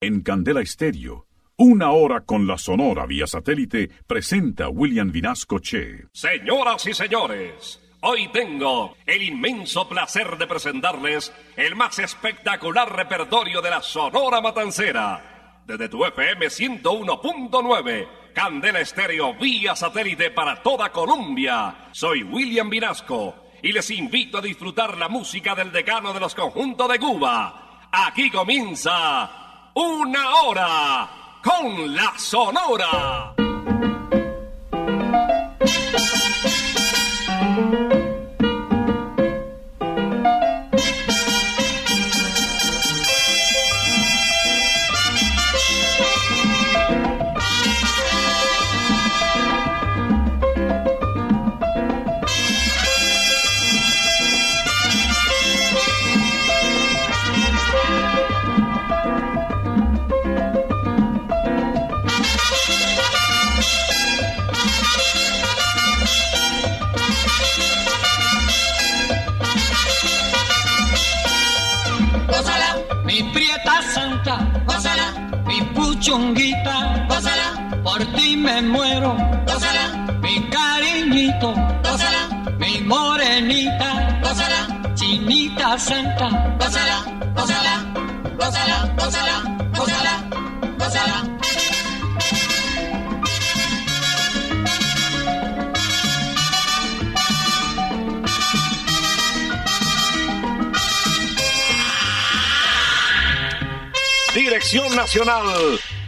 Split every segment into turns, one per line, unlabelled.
En Candela Estéreo, una hora con la Sonora vía satélite, presenta William Vinasco Che.
Señoras y señores, hoy tengo el inmenso placer de presentarles el más espectacular repertorio de la Sonora Matancera. Desde tu FM 101.9, Candela Estéreo vía satélite para toda Colombia. Soy William Vinasco y les invito a disfrutar la música del decano de los conjuntos de Cuba. Aquí comienza una hora con la Sonora.
Chunguita, gózala, por ti me muero, gózala, mi cariñito, gózala, mi morenita, gózala, chinita santa, gózala, gózala, gózala, gózala, gózala, gózala.
Dirección Nacional,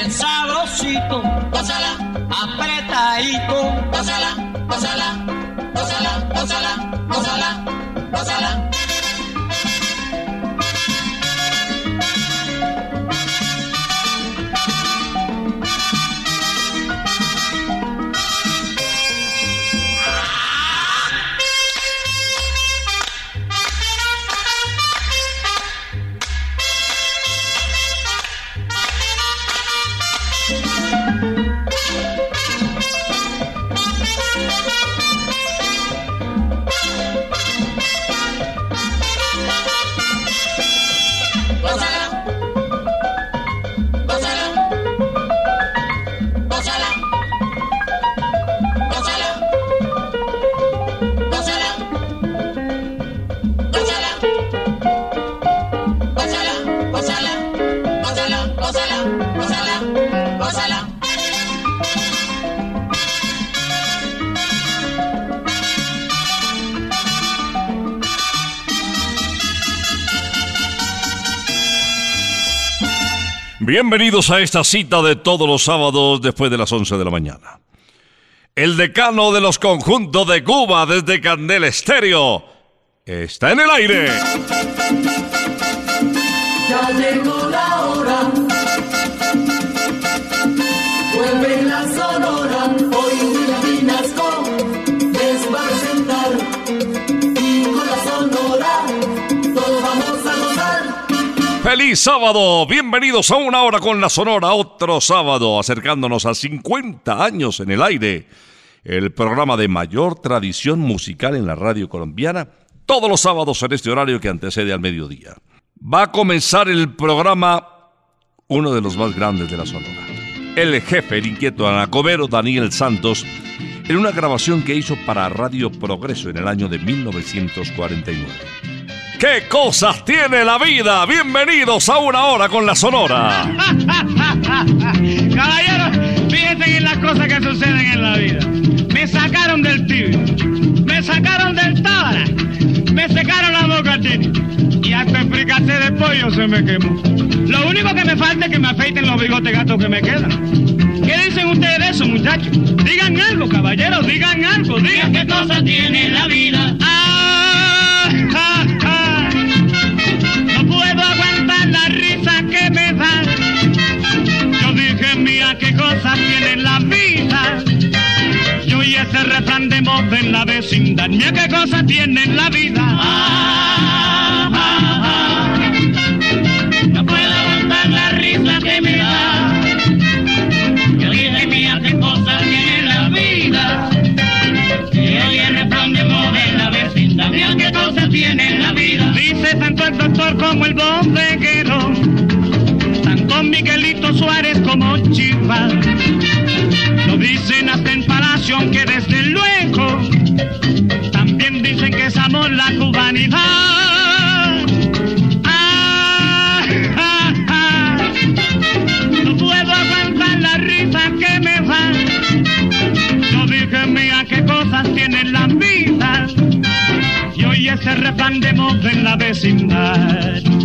bien sabrosito, gózala, apretadito, gózala, gózala, gózala, gózala, gózala, gózala.
Bienvenidos a esta cita de todos los sábados después de las 11 de la mañana. El decano de los conjuntos de Cuba desde Candela Estéreo está en el aire. Feliz sábado, bienvenidos a una hora con la Sonora, otro sábado acercándonos a 50 años en el aire, el programa de mayor tradición musical en la radio colombiana, todos los sábados en este horario que antecede al mediodía. Va a comenzar el programa uno de los más grandes de la Sonora, el jefe, el inquieto anacobero Daniel Santos, en una grabación que hizo para Radio Progreso en el año de 1949. ¿Qué cosas tiene la vida? Bienvenidos a una hora con la Sonora.
Caballeros, fíjense en las cosas que suceden en la vida. Me sacaron del tibio, me sacaron del tábara, me secaron la boca y hasta el fricate de pollo se me quemó. Lo único que me falta es que me afeiten los bigotes gatos que me quedan. ¿Qué dicen ustedes de eso, muchachos? Digan algo, caballeros, digan algo, digan qué cosas tiene la vida. En la vecindad, mira qué cosas tiene la vida. Ah. No puedo aguantar la risa que me da. Yo dije mía qué cosas tiene la vida. Y el refrán de en la vecindad, mira qué cosas tiene la vida. Dice tanto el doctor como el bodeguero Miguelito Suárez como Chiva. Lo dicen hasta en Palacio, aunque desde luego No puedo aguantar la risa que me va. No dije mía qué cosas tienen la vida. Y hoy ese refrán de moda en la vecindad.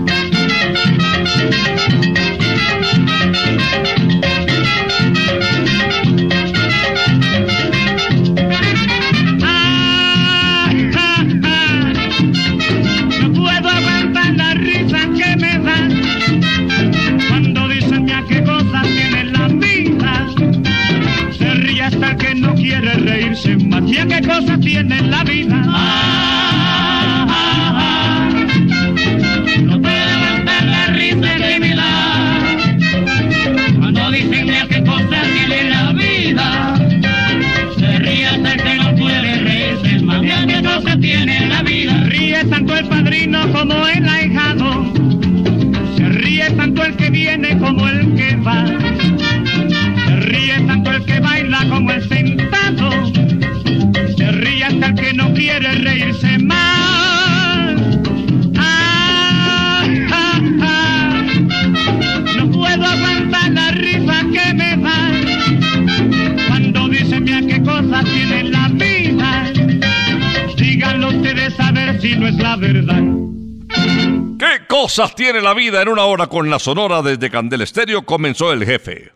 ¿Qué cosas tiene la vida
en una hora con la sonora desde Candel Estéreo? Comenzó el jefe.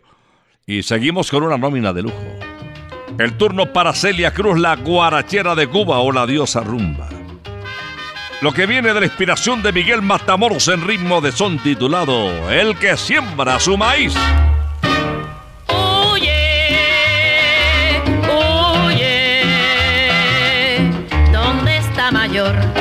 Y seguimos con una nómina de lujo. El turno para Celia Cruz, la guarachera de Cuba o la diosa rumba. Lo que viene de la inspiración de Miguel Matamoros en ritmo de son titulado El que siembra su maíz.
escuchando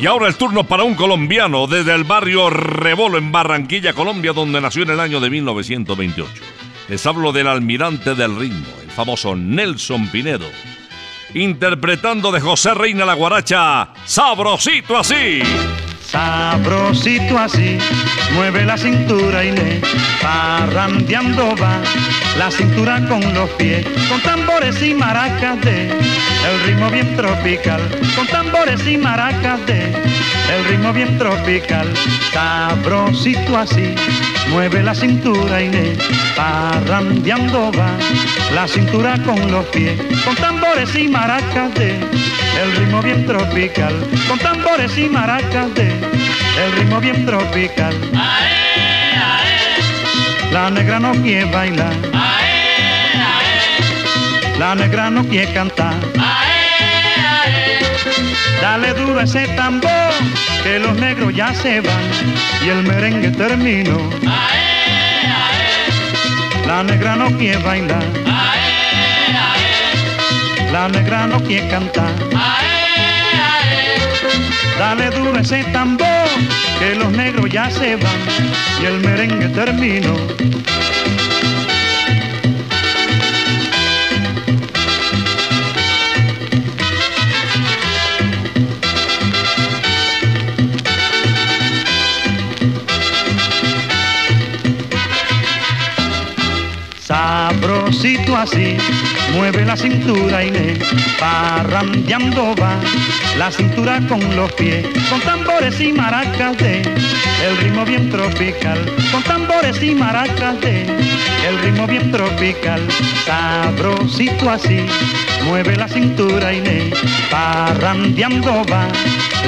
Y ahora el turno para un colombiano desde el barrio Rebolo en Barranquilla, Colombia, donde nació en el año de 1928. Les hablo del almirante del ritmo, el famoso Nelson Pinedo, interpretando de José Reina la guaracha, Sabrosito así.
Sabrosito así, mueve la cintura y le parrandeando va, la cintura con los pies, con tambores y maracas de, el ritmo bien tropical, con tambores y maracas de, el ritmo bien tropical, sabrosito así, mueve la cintura y le parrandeando va, la cintura con los pies, con tambores y maracas de, el ritmo bien tropical, con tambores y maracas de, el ritmo bien tropical. La negra no quiere bailar, la negra no quiere cantar. Dale duro ese tambor, que los negros ya se van y el merengue terminó. La negra no quiere bailar, la negra no quiere cantar. Dale duro ese tambor, que los negros ya se van y el merengue terminó. Sabrosito así, mueve la cintura le parrandeando va, la cintura con los pies, con tambores y maracas de, el ritmo bien tropical, con tambores y maracas de, el ritmo bien tropical, sabrosito así, mueve la cintura le parrandeando va,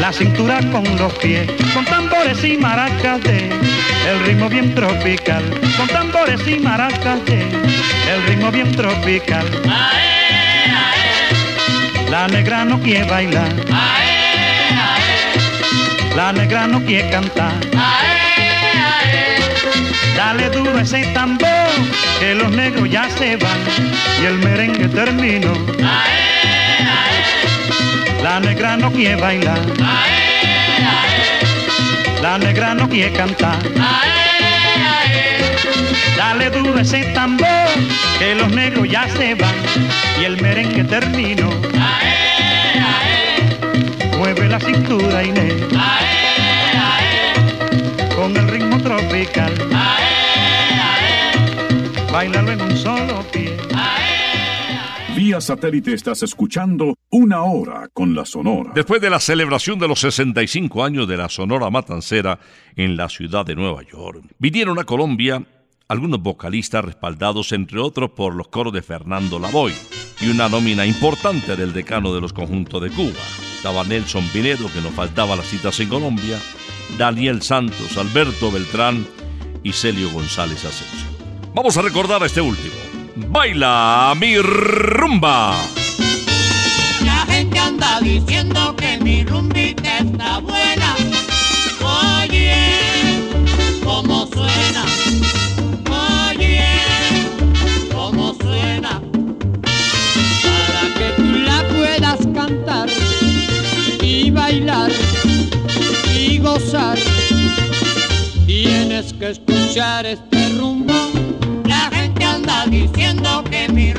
la cintura con los pies, con tambores y maracas de, el ritmo bien tropical, con tambores y maracas de, el ritmo bien tropical. La negra no quiere bailar, la negra no quiere cantar. Dale duro ese tambor, que los negros ya se van y el merengue terminó. La negra no quiere bailar, la negra no quiere cantar. Dale duro ese tambor, que los negros ya se van y el merengue terminó. Mueve la cintura Inés, con el ritmo tropical. Bailalo en un solo pie.
Satélite estás escuchando Una Hora con la Sonora.
Después de la celebración de los 65 años de la Sonora Matancera en la ciudad de Nueva York, vinieron a Colombia algunos vocalistas respaldados entre otros por los coros de Fernando Lavoy y una nómina importante del decano de los conjuntos de Cuba. Estaba Nelson Pinedo, que nos faltaba las citas en Colombia, Daniel Santos, Alberto Beltrán y Celio González Asensio. Vamos a recordar a este último. Baila mi rumba.
La gente anda diciendo que mi rumbita está buena. Oye, cómo suena. Oye, cómo suena. Para que tú la puedas cantar y bailar y gozar, tienes que escuchar este rumbo. Diciendo que mi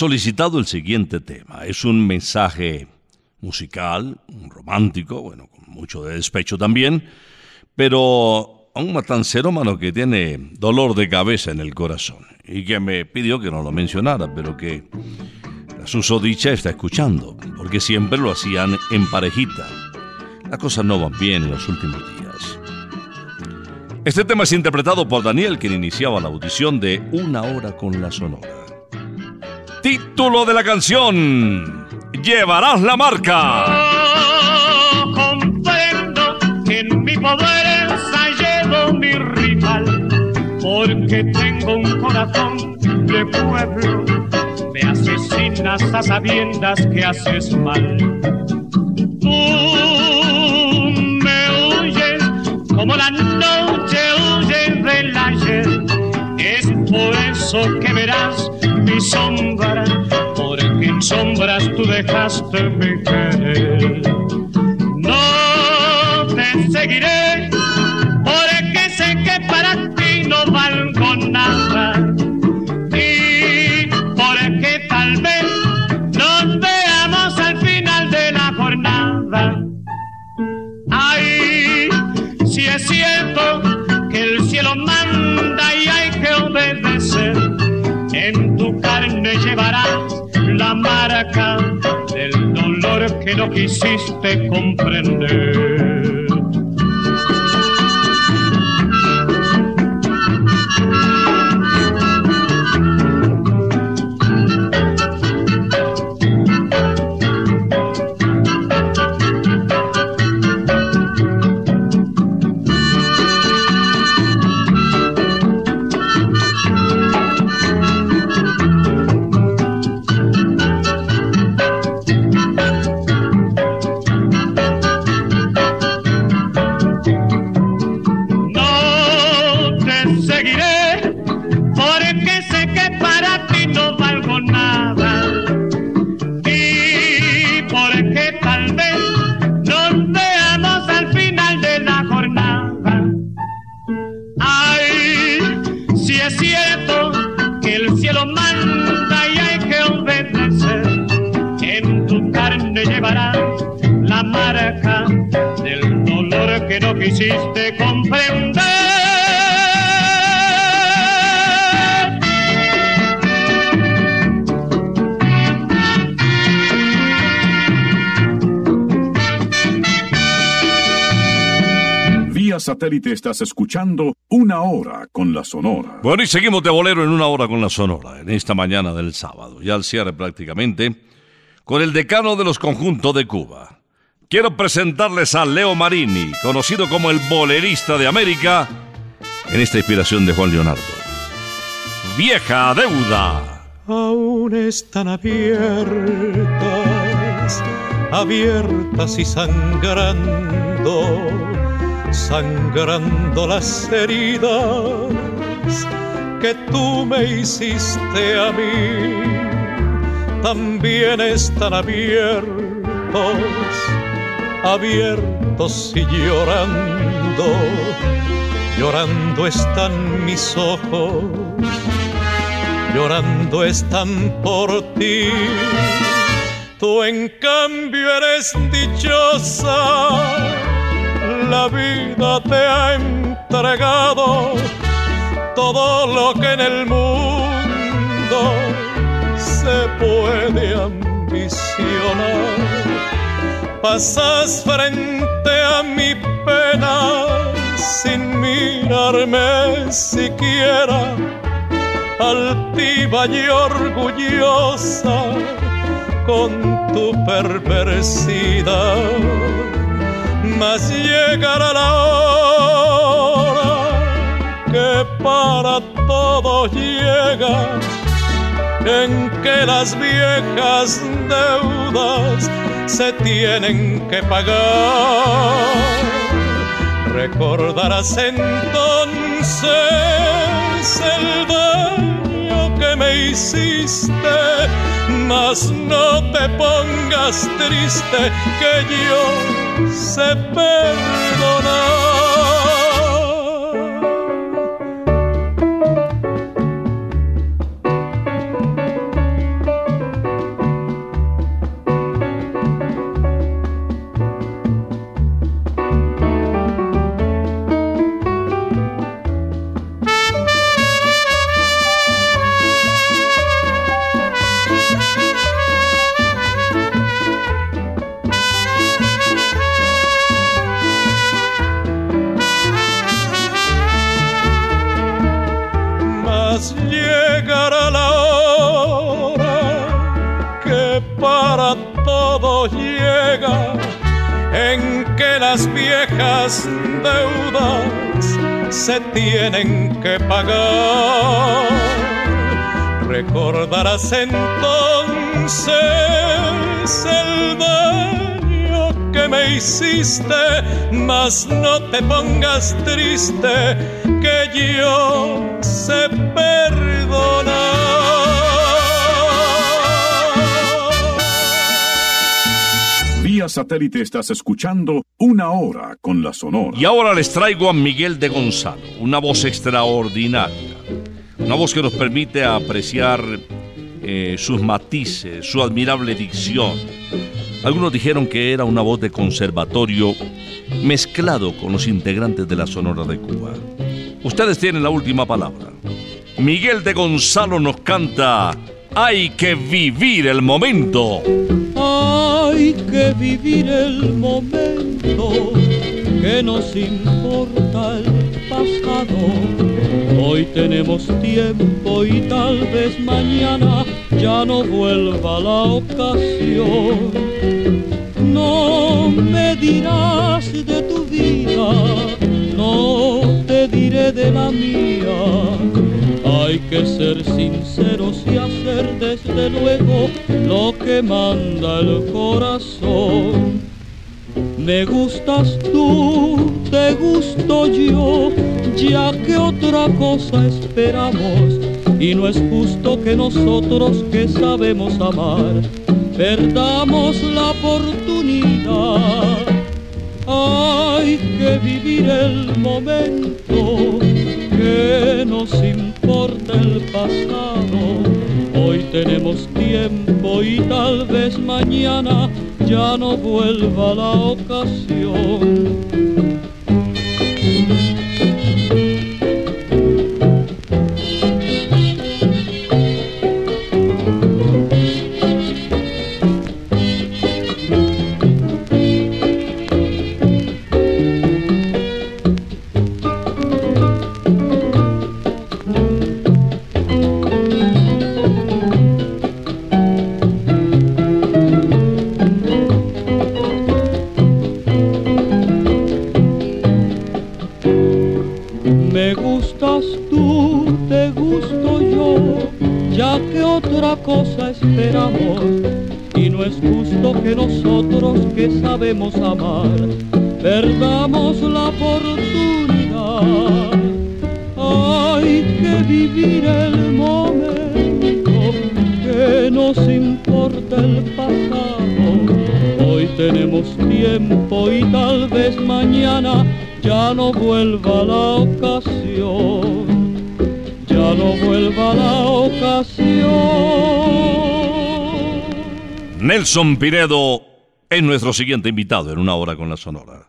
solicitado el siguiente tema. Es un mensaje musical, romántico, bueno, con mucho de despecho también, pero a un matancero mano que tiene dolor de cabeza en el corazón y que me pidió que no lo mencionara, pero que la susodicha está escuchando, porque siempre lo hacían en parejita. Las cosas no van bien en los últimos días. Este tema es interpretado por Daniel, quien iniciaba la audición de Una hora con la Sonora. Título de la canción: Llevarás la marca.
Comprendo que en mi poder llevo mi rival, porque tengo un corazón de pueblo. Me asesinas a sabiendas que haces mal. Tú me huyes como la noche huye del ayer. Es por eso que verás mi sombra, sombras tú dejaste mi querer. No te seguiré, porque sé que para ti no valgo nada. Y porque tal vez nos veamos al final de la jornada. Ay, si es cierto que el cielo manda y hay que obedecer, en tu carne llevarás la marca del dolor que no quisiste comprender. Es cierto que el cielo manda y hay que obedecer, en tu carne llevarás la marca del dolor que no quisiste comprender.
Satélite estás escuchando Una hora con la Sonora.
Bueno, y seguimos de bolero en una hora con la Sonora, en esta mañana del sábado, ya al cierre prácticamente, con el decano de los conjuntos de Cuba. Quiero presentarles a Leo Marini, conocido como el bolerista de América, en esta inspiración de Juan Leonardo. Vieja deuda.
aún están abiertas, abiertas y sangrando, sangrando las heridas que tú me hiciste a mí. También están abiertos, abiertos y llorando, llorando están mis ojos llorando están por ti. Tú en cambio eres dichosa, la vida te ha entregado todo lo que en el mundo se puede ambicionar. Pasas frente a mi pena sin mirarme siquiera altiva y orgullosa con tu perversidad. Mas llegará la hora que para todos llega, en que las viejas deudas se tienen que pagar. Recordarás entonces el daño que me hiciste, mas no te pongas triste que yo sé perdonar. Viejas deudas se tienen que pagar. Recordarás entonces el daño que me hiciste, mas no te pongas triste, que yo sé perdonar.
Satélite estás escuchando Una Hora con la Sonora.
Y ahora les traigo a Miguel de Gonzalo, una voz extraordinaria, una voz que nos permite apreciar eh, sus matices, su admirable dicción. Algunos dijeron que era una voz de conservatorio mezclado con los integrantes de la Sonora de Cuba. Ustedes tienen la última palabra. Miguel de Gonzalo nos canta Hay que vivir el momento.
Hay que vivir el momento, que nos importa el pasado. Hoy tenemos tiempo y tal vez mañana ya no vuelva la ocasión. No me dirás de tu vida, no te diré de la mía. Hay que ser sinceros y hacer desde luego lo que manda el corazón. Me gustas tú, te gusto yo, ya que otra cosa esperamos. Y no es justo que nosotros que sabemos amar, perdamos la oportunidad. Hay que vivir el momento, que nos importa pasado. Hoy tenemos tiempo y tal vez mañana ya no vuelva la ocasión.
Nelson Pinedo es nuestro siguiente invitado en una hora con la Sonora.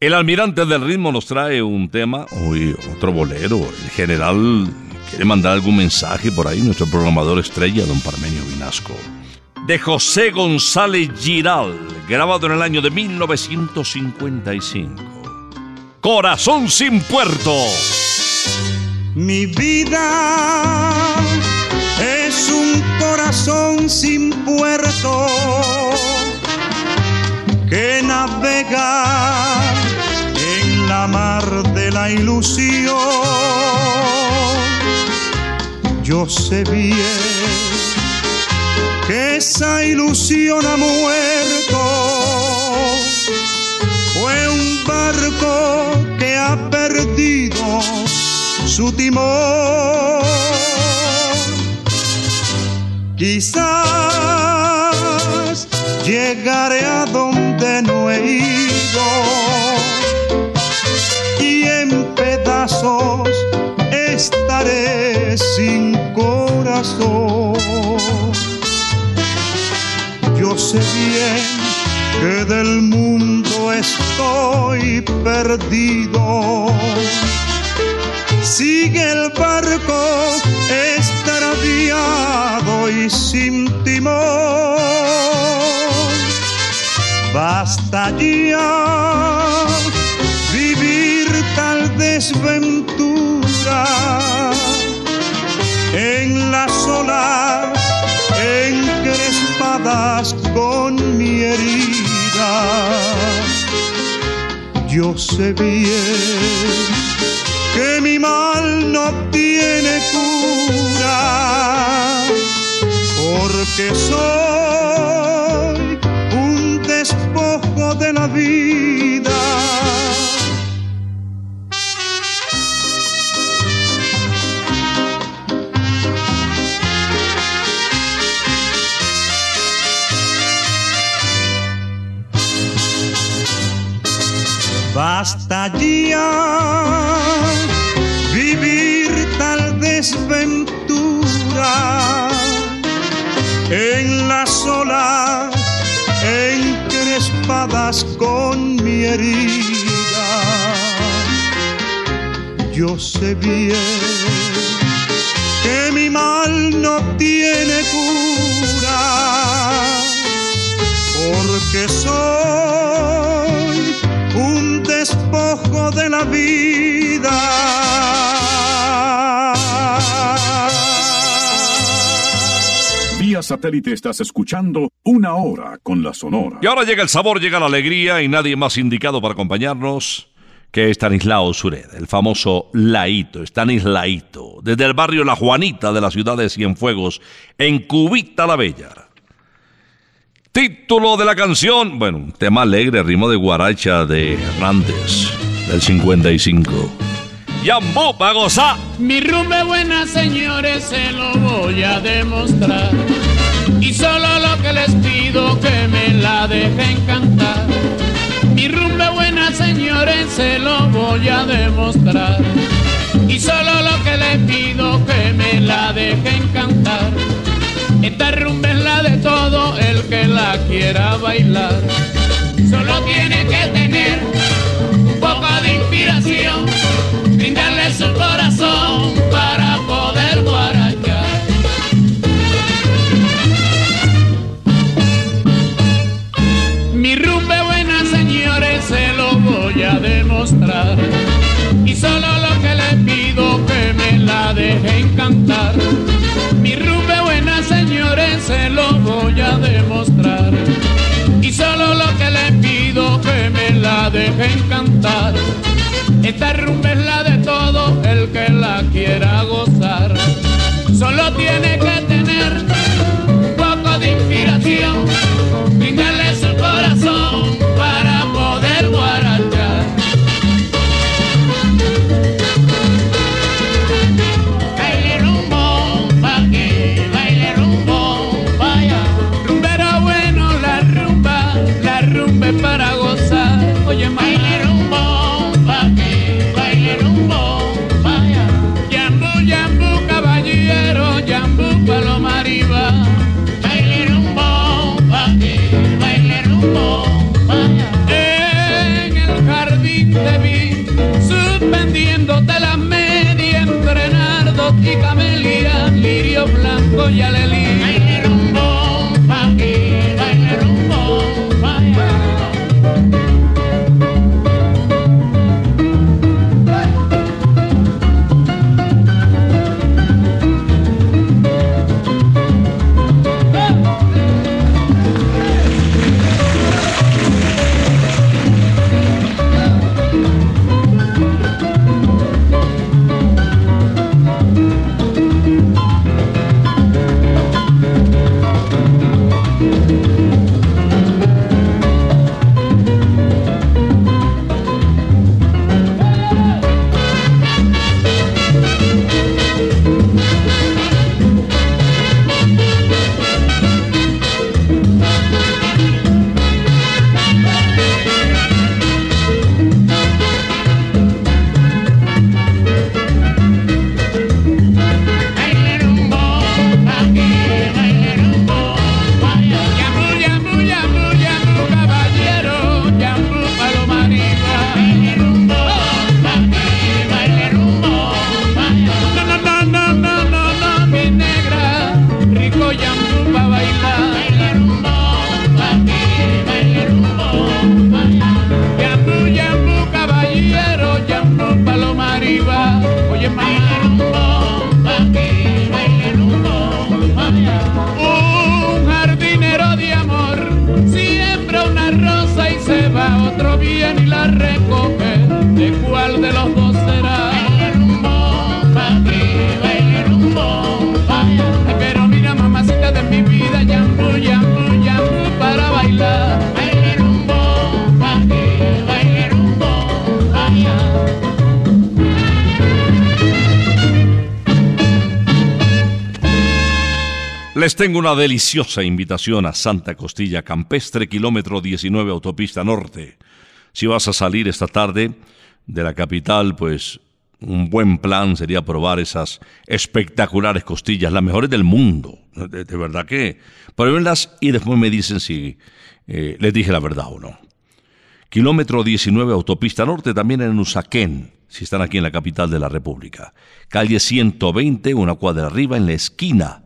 El almirante del ritmo nos trae un tema, uy, otro bolero. El general quiere mandar algún mensaje por ahí, nuestro programador estrella, don Parmenio Vinasco. De José González Giral, grabado en el año de 1955. Corazón sin puerto.
Mi vida es un corazón sin puerto que navega en la mar de la ilusión. Yo sé bien que esa ilusión ha muerto. Fue un barco que ha perdido su timón. Quizás llegaré a donde no he ido y en pedazos estaré sin corazón. Yo sé bien que del mundo estoy perdido. Sigue el barco y sin timón. Basta ya vivir tal desventura en las olas encrespadas con mi herida. Yo sé bien que mi mal no tiene porque soy en las olas encrespadas con mi herida. Yo sé bien que mi mal no tiene cura, porque soy un despojo de la vida.
Vía satélite estás escuchando Una Hora con la Sonora.
Y ahora llega el sabor, llega la alegría y nadie más indicado para acompañarnos que Stanislao Sured, el famoso Laito, Stanislaito, desde el barrio La Juanita de la ciudad de Cienfuegos, en Cubita la Bella. Título de la canción, bueno, un tema alegre, ritmo de guaracha de Hernández, del 55. Yambú, pa' gozar.
Mi rumba buena, señores, se lo voy a demostrar. Y solo lo que les pido que me la dejen cantar. Mi rumba buena, señores, se lo voy a demostrar. Y solo lo que les pido que me la dejen cantar. Esta rumba es la de todo el que la quiera bailar. Solo tiene que tener un poco de inspiración, brindarle su corazón para poder guarachar. Solo lo que les pido que me la dejen cantar. Mi rumba es buena, señores, se lo voy a demostrar. Y solo lo que les pido que me la dejen cantar. Esta rumba es la de todo el que la quiera gozar. Solo tiene que tener un poco de inspiración,
Tengo una deliciosa invitación a Santa Costilla Campestre, kilómetro 19, autopista norte. Si vas a salir esta tarde de la capital, pues un buen plan sería probar esas espectaculares costillas, las mejores del mundo. De, de verdad que pruébenlas y después me dicen si eh, les dije la verdad o no. Kilómetro 19, autopista norte, también en Usaquén, si están aquí en la capital de la República. Calle 120, una cuadra arriba, en la esquina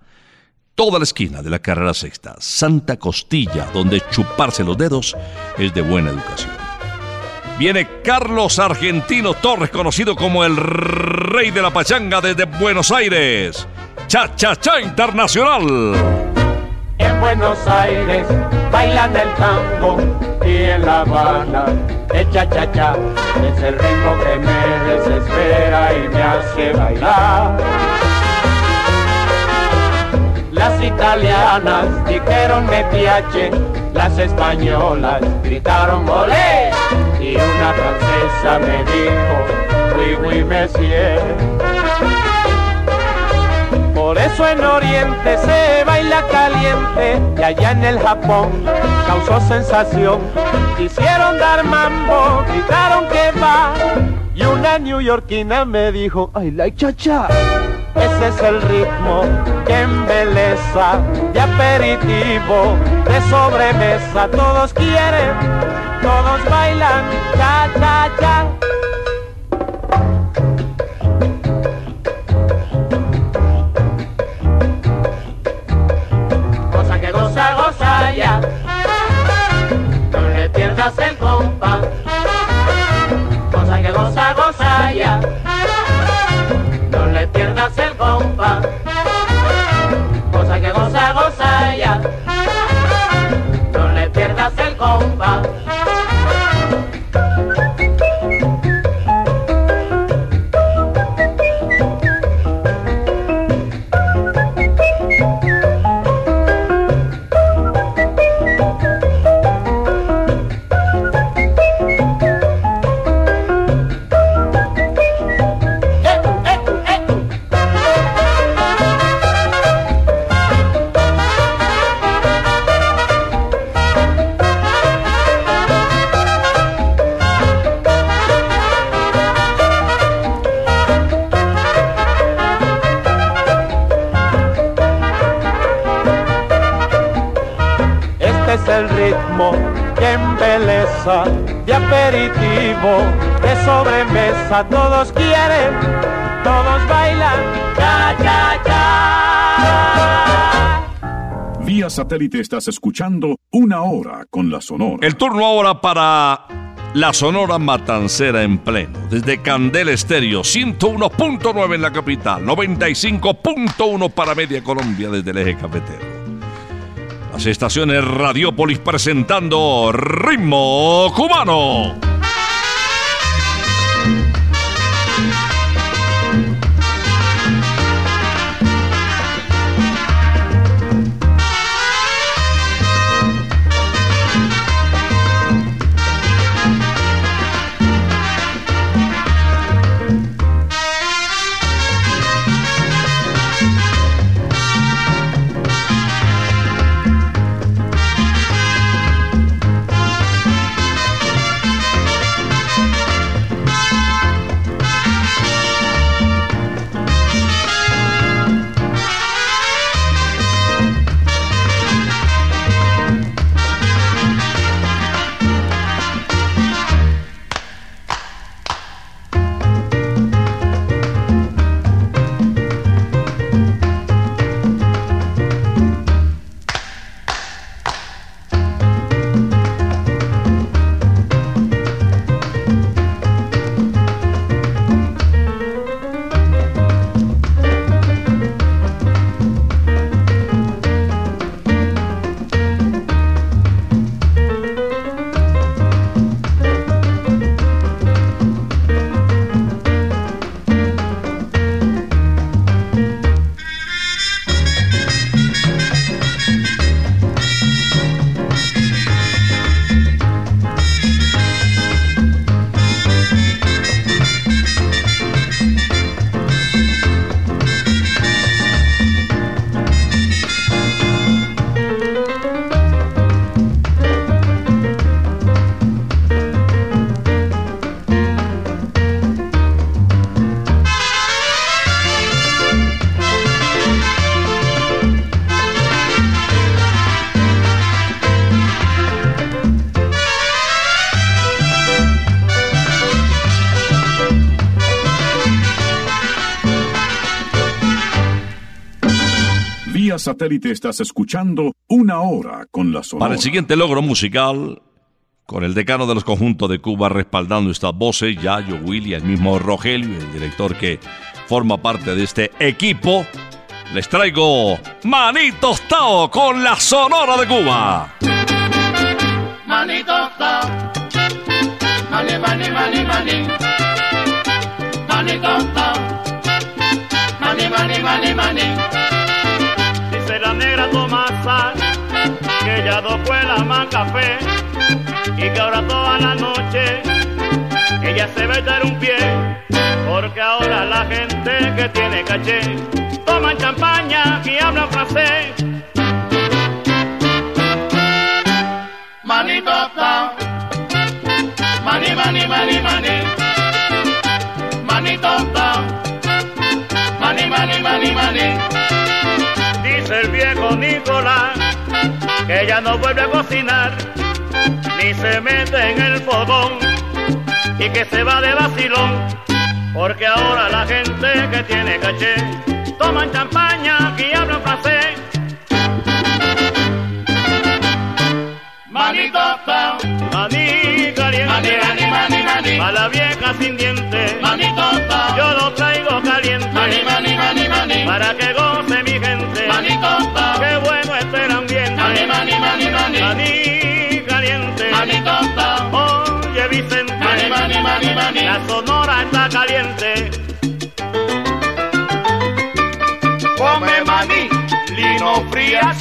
toda la esquina de la carrera sexta, Santa Costilla, donde chuparse los dedos es de buena educación. Viene Carlos Argentino Torres, conocido como el rey de la pachanga desde Buenos Aires. Cha Cha Cha Internacional.
En Buenos Aires bailan el tango y en La Habana el cha cha cha es el ritmo que me desespera y me hace bailar. Las italianas dijeron me las españolas gritaron olé y una francesa me dijo oui oui monsieur. Por eso en Oriente se baila caliente y allá en el Japón causó sensación. Quisieron dar mambo, gritaron que va y una neoyorquina me dijo I like cha cha. Es el ritmo que embeleza de aperitivo, de sobremesa. Todos quieren, todos bailan cha cha cha. Cosa que goza, goza ya. No le pierdas el compás. Aperitivo, de sobremesa. Todos quieren, todos bailan. Ya, ya, ya.
Vía satélite estás escuchando Una Hora con la Sonora.
El turno ahora para la Sonora Matancera en pleno. Desde Candela Estéreo, 101.9 en la capital, 95.1 para Media Colombia desde el eje cafetero. Las estaciones Radiópolis presentando Ritmo Cubano.
Satélite estás escuchando Una Hora con la Sonora.
Para el siguiente logro musical, con el decano de los conjuntos de Cuba respaldando estas voces, Yayo, Willy, el mismo Rogelio, el director que forma parte de este equipo, les traigo Manitos Tao con la Sonora de Cuba.
Manito Tao, mani, mani, mani, mani. Manito Tao, mani, mani, mani, mani.
Que fue la más café y que ahora toda la noche ella se va a un pie porque ahora la gente que tiene caché toman champaña y hablan francés.
Manito Tao, mani, mani, mani, mani. Manito Tao, mani, mani, mani, mani.
Dice el viejo Nicolás que ya no vuelve a cocinar ni se mete en el fogón y que se va de vacilón porque ahora la gente que tiene caché toman champaña y hablan francés.
Manito Tao,
Maní caliente,
mani, mani, mani, mani.
a la vieja sin dientes,
Manito
yo lo traigo caliente
mani, mani, mani, mani.
para que goce
mani, mani, mani, mani.
Maní caliente,
Manito Tao,
oye Vicente,
mani, mani, mani, mani.
la sonora está caliente.
Come maní, lino frías.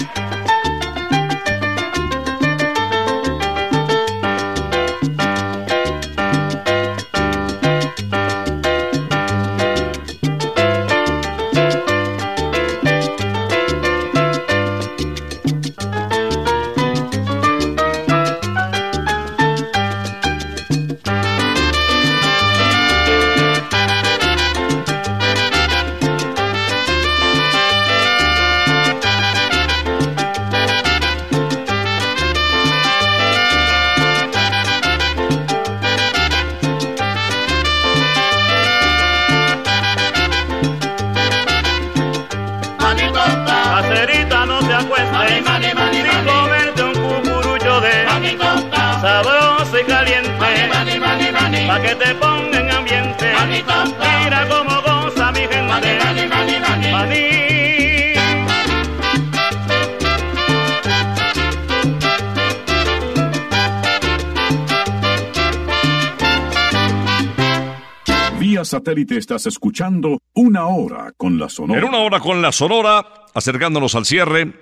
Satélite estás escuchando Una Hora con la Sonora.
En una hora con la Sonora, acercándonos al cierre,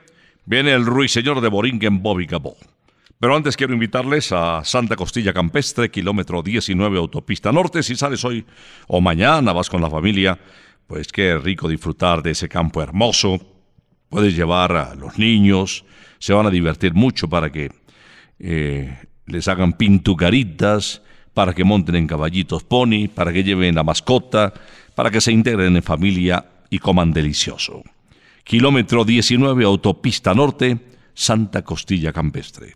viene el ruiseñor de Boringen, Bobby Gabó. Pero antes quiero invitarles a Santa Costilla Campestre, kilómetro 19, autopista norte. Si sales hoy o mañana, vas con la familia, pues qué rico disfrutar de ese campo hermoso. Puedes llevar a los niños, se van a divertir mucho para que eh, les hagan pintucaritas, para que monten en caballitos pony, para que lleven la mascota, para que se integren en familia y coman delicioso. Kilómetro 19, autopista norte, Santa Costilla Campestre.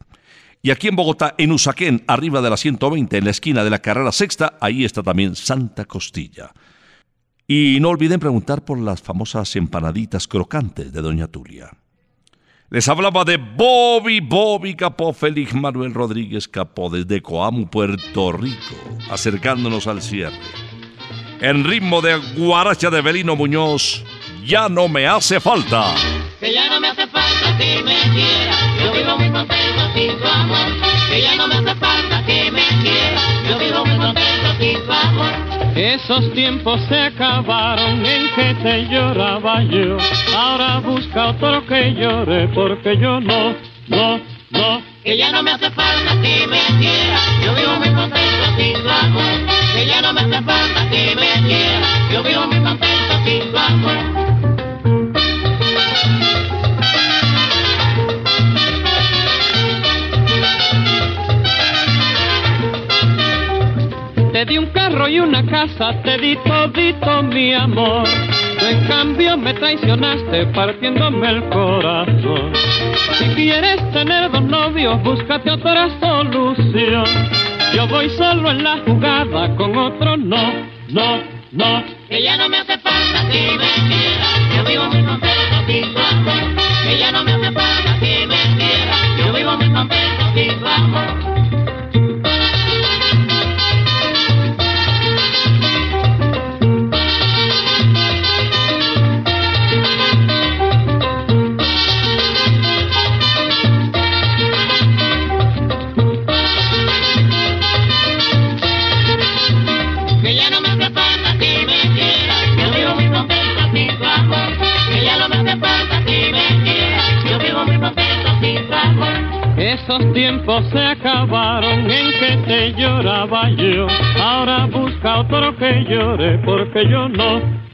Y aquí en Bogotá, en Usaquén, arriba de la 120, en la esquina de la carrera sexta, ahí está también Santa Costilla. Y no olviden preguntar por las famosas empanaditas crocantes de Doña Tulia. Les hablaba de Bobby, Bobby Capó, Félix Manuel Rodríguez Capó, desde Coamo, Puerto Rico, acercándonos al cierre. En ritmo de guaracha de Belino Muñoz, ya no me hace falta.
Que ya no me hace falta que me quiera, yo vivo muy contento sin tu amor. Que ya no me hace falta que me quiera, yo vivo muy contento sin tu amor.
Esos tiempos se acabaron en que te lloraba yo. Ahora busca otro que llore porque yo no, no, no.
Que ya no me hace falta que me quiera, yo vivo muy contento sin tu amor. Que ya no me hace falta que me quiera, yo vivo muy contento sin tu amor.
Te di un carro y una casa, te di todito mi amor. Tú en cambio me traicionaste partiéndome el corazón. Si quieres tener dos novios, búscate otra solución. Yo voy solo en la jugada, con otro no, no, no.
Que ya no me hace falta que me quiera, yo vivo muy contento sin tu amor.
Llore porque yo no.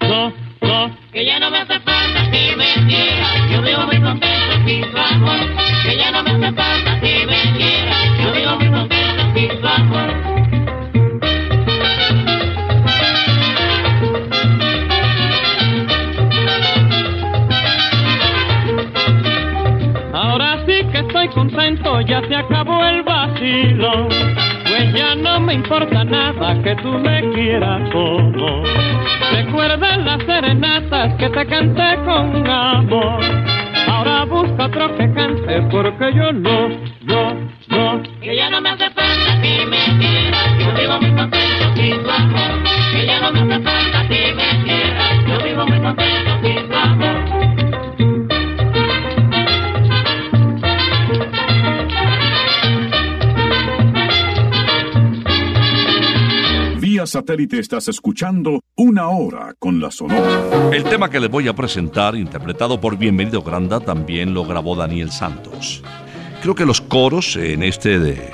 Que
te canté con
Vía satélite estás escuchando Una Hora con la Sonora.
El tema que les voy a presentar, interpretado por Bienvenido Granda, también lo grabó Daniel Santos. Creo que los coros en este de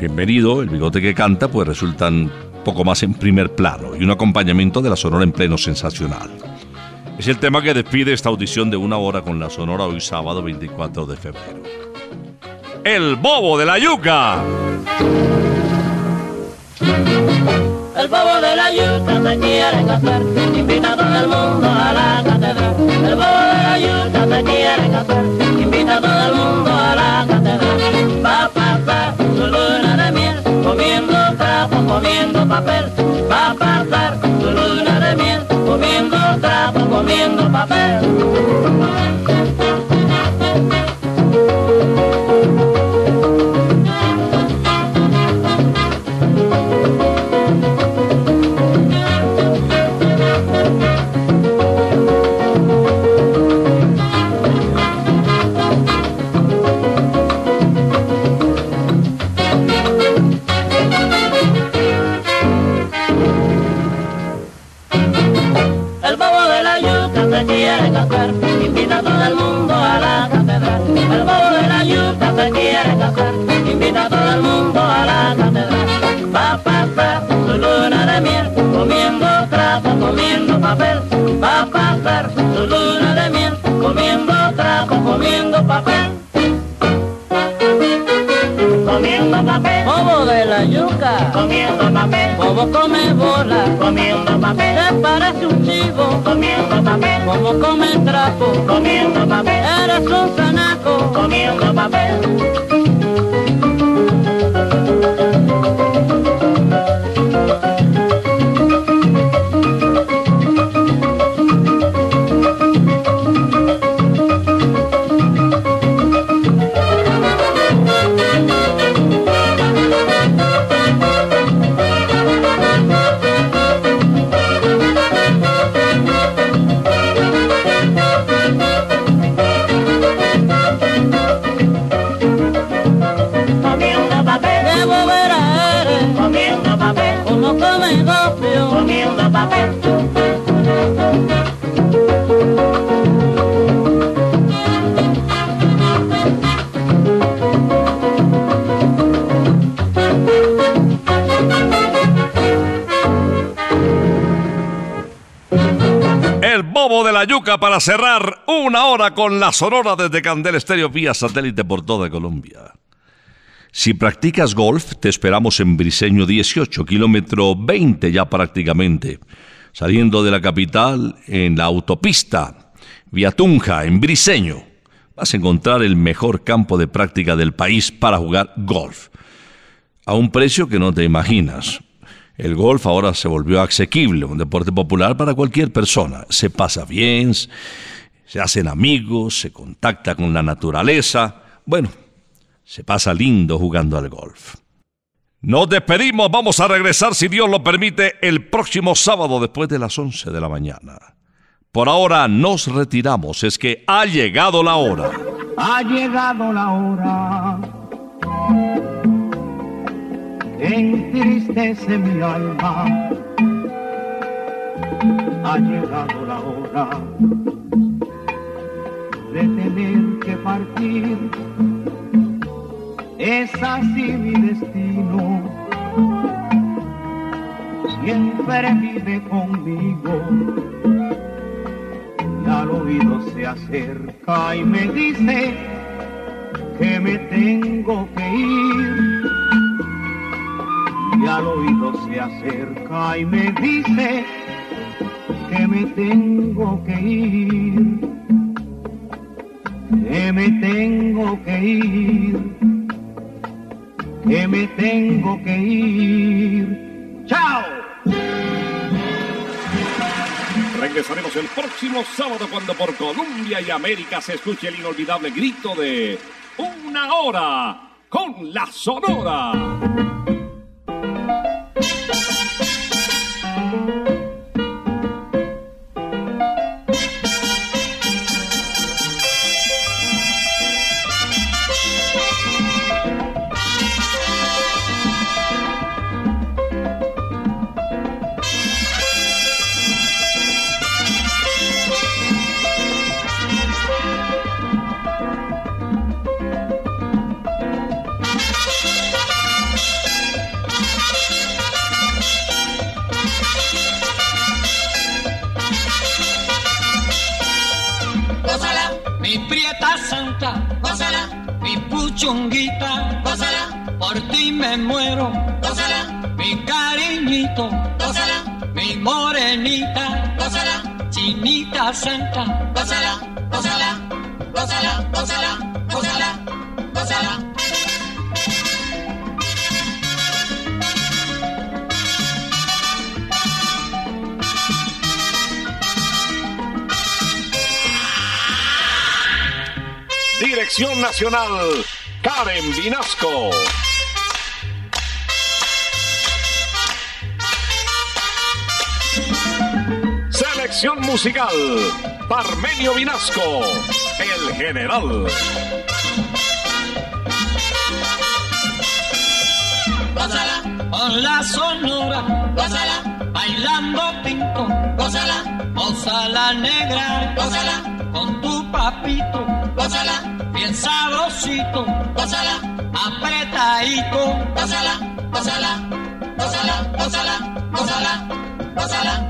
Bienvenido, el bigote que canta, pues resultan poco más en primer plano y un acompañamiento de la Sonora en pleno sensacional. Es el tema que despide esta audición de una hora con la Sonora hoy sábado 24 de febrero. El bobo de la yuca.
El bobo de la yuca te quiere casar, invita a todo el mundo a la catedral. El bobo de la yuca te quiere casar, invita a todo el mundo a la catedral. Va a pasar su luna de miel, comiendo trapo, comiendo papel. Va a pasar su luna de miel, comiendo trapo, comiendo papel. Comiendo papel. Bobo come bola. Comiendo papel. Te parece un chivo. Comiendo papel. Bobo come trapo. Comiendo papel. Eres un zanaco. Comiendo papel.
Bobo de la yuca para cerrar una hora con la Sonora desde Candel Estéreo vía satélite por toda Colombia. Si practicas golf, te esperamos en Briseño 18, kilómetro 20 ya prácticamente. Saliendo de la capital en la autopista vía Tunja, en Briseño, vas a encontrar el mejor campo de práctica del país para jugar golf. A un precio que no te imaginas. El golf ahora se volvió asequible, un deporte popular para cualquier persona. Se pasa bien, se hacen amigos, se contacta con la naturaleza. Bueno, se pasa lindo jugando al golf. Nos despedimos, vamos a regresar si Dios lo permite el próximo sábado después de las 11 de la mañana. Por ahora nos retiramos, es que ha llegado la hora.
Ha llegado la hora. Entristece mi alma. Ha llegado la hora de tener que partir. Es así mi destino. Siempre vive conmigo. Y al oído se acerca y me dice que me tengo que ir. Y al oído se acerca y me dice que me tengo que ir, que me tengo que ir, que me tengo que ir. ¡Chao!
Regresaremos el próximo sábado cuando por Colombia y América se escuche el inolvidable grito de Una hora con la Sonora.
thank you. Gózala, gózala, gózala, gózala, gózala, gózala.
Dirección Nacional, Karen Vinasco. Musical, Parmenio Vinasco, el general.
gózala, con la sonora, gózala, bailando pinto, gózala, gózala negra, gózala, con tu papito, gózala, bien sabrosito, gózala, apretadito, gózala, gózala, gózala, gózala, gózala, gózala.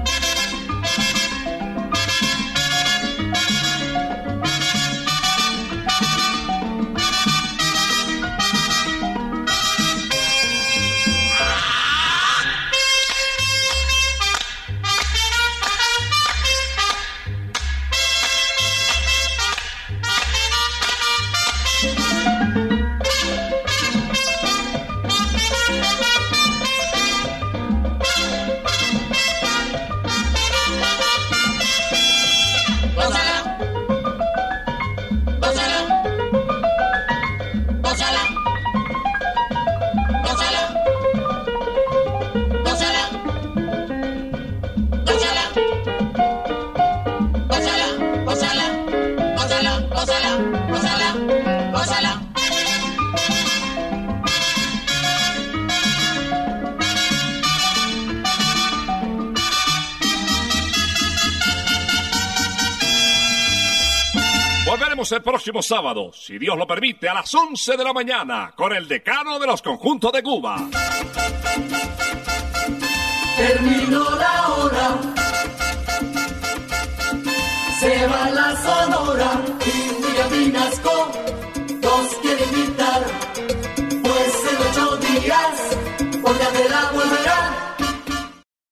próximo sábado, si Dios lo permite, a las 11 de la mañana, con el decano de los conjuntos de Cuba.
Terminó la hora, se va la sonora y William Vinasco
nos quiere invitar, pues en ocho días, por la de la volverá.